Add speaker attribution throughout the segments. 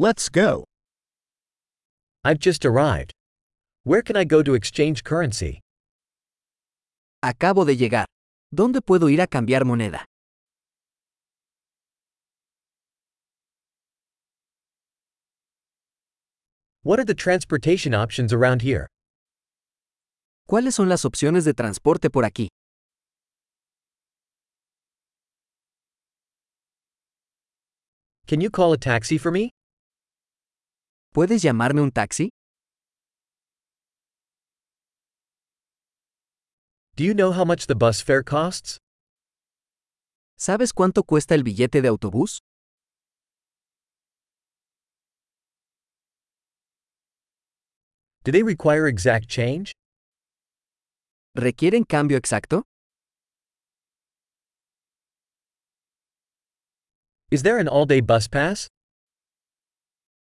Speaker 1: Let's go.
Speaker 2: I've just arrived. Where can I go to exchange currency?
Speaker 3: Acabo de llegar. ¿Dónde puedo ir a cambiar moneda?
Speaker 2: What are the transportation options around here?
Speaker 3: ¿Cuáles son las opciones de transporte por aquí?
Speaker 2: Can you call a taxi for me?
Speaker 3: ¿Puedes llamarme un taxi?
Speaker 2: Do you know how much the bus fare costs?
Speaker 3: ¿Sabes cuánto cuesta el billete de autobús?
Speaker 2: Do they require exact change?
Speaker 3: ¿Requieren cambio exacto?
Speaker 2: Is there an all day bus pass?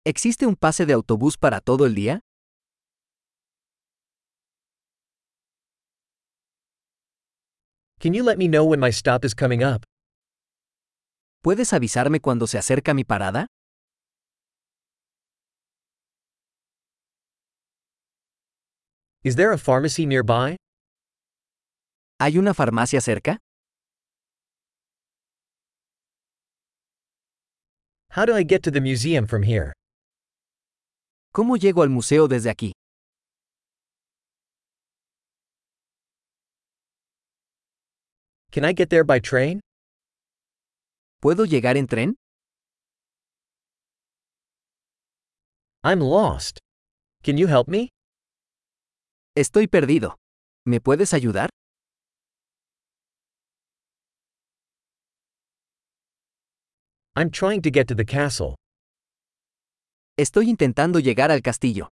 Speaker 3: ¿Existe un pase de autobús para todo el día?
Speaker 2: Can you let me know when my stop is coming up?
Speaker 3: ¿Puedes avisarme cuando se acerca mi parada?
Speaker 2: Is there a pharmacy nearby?
Speaker 3: ¿Hay una farmacia cerca?
Speaker 2: How do I get to the museum from here?
Speaker 3: ¿Cómo llego al museo desde aquí?
Speaker 2: Can I get there by train?
Speaker 3: ¿Puedo llegar en tren?
Speaker 2: I'm lost. Can you help me?
Speaker 3: Estoy perdido. ¿Me puedes ayudar?
Speaker 2: I'm trying to get to the castle.
Speaker 3: Estoy intentando llegar al castillo.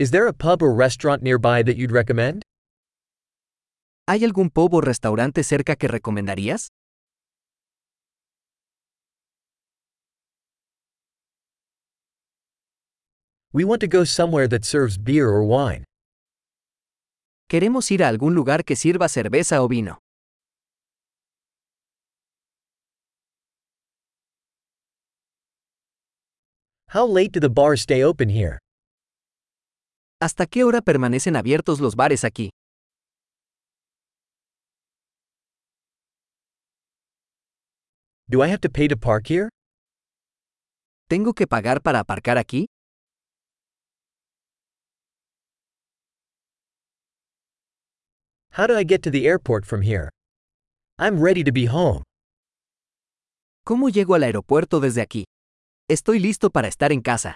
Speaker 2: Is there a pub or restaurant nearby that you'd recommend?
Speaker 3: ¿Hay algún pub o restaurante cerca que recomendarías?
Speaker 2: We want to go somewhere that serves beer or wine.
Speaker 3: Queremos ir a algún lugar que sirva cerveza o vino.
Speaker 2: How late do the bars stay open here?
Speaker 3: ¿Hasta qué hora permanecen abiertos los bares aquí?
Speaker 2: Do I have to pay to park here?
Speaker 3: ¿Tengo que pagar para aparcar aquí?
Speaker 2: How do I get to the airport from here? I'm ready to be home.
Speaker 3: ¿Cómo llego al aeropuerto desde aquí? Estoy listo para estar en casa.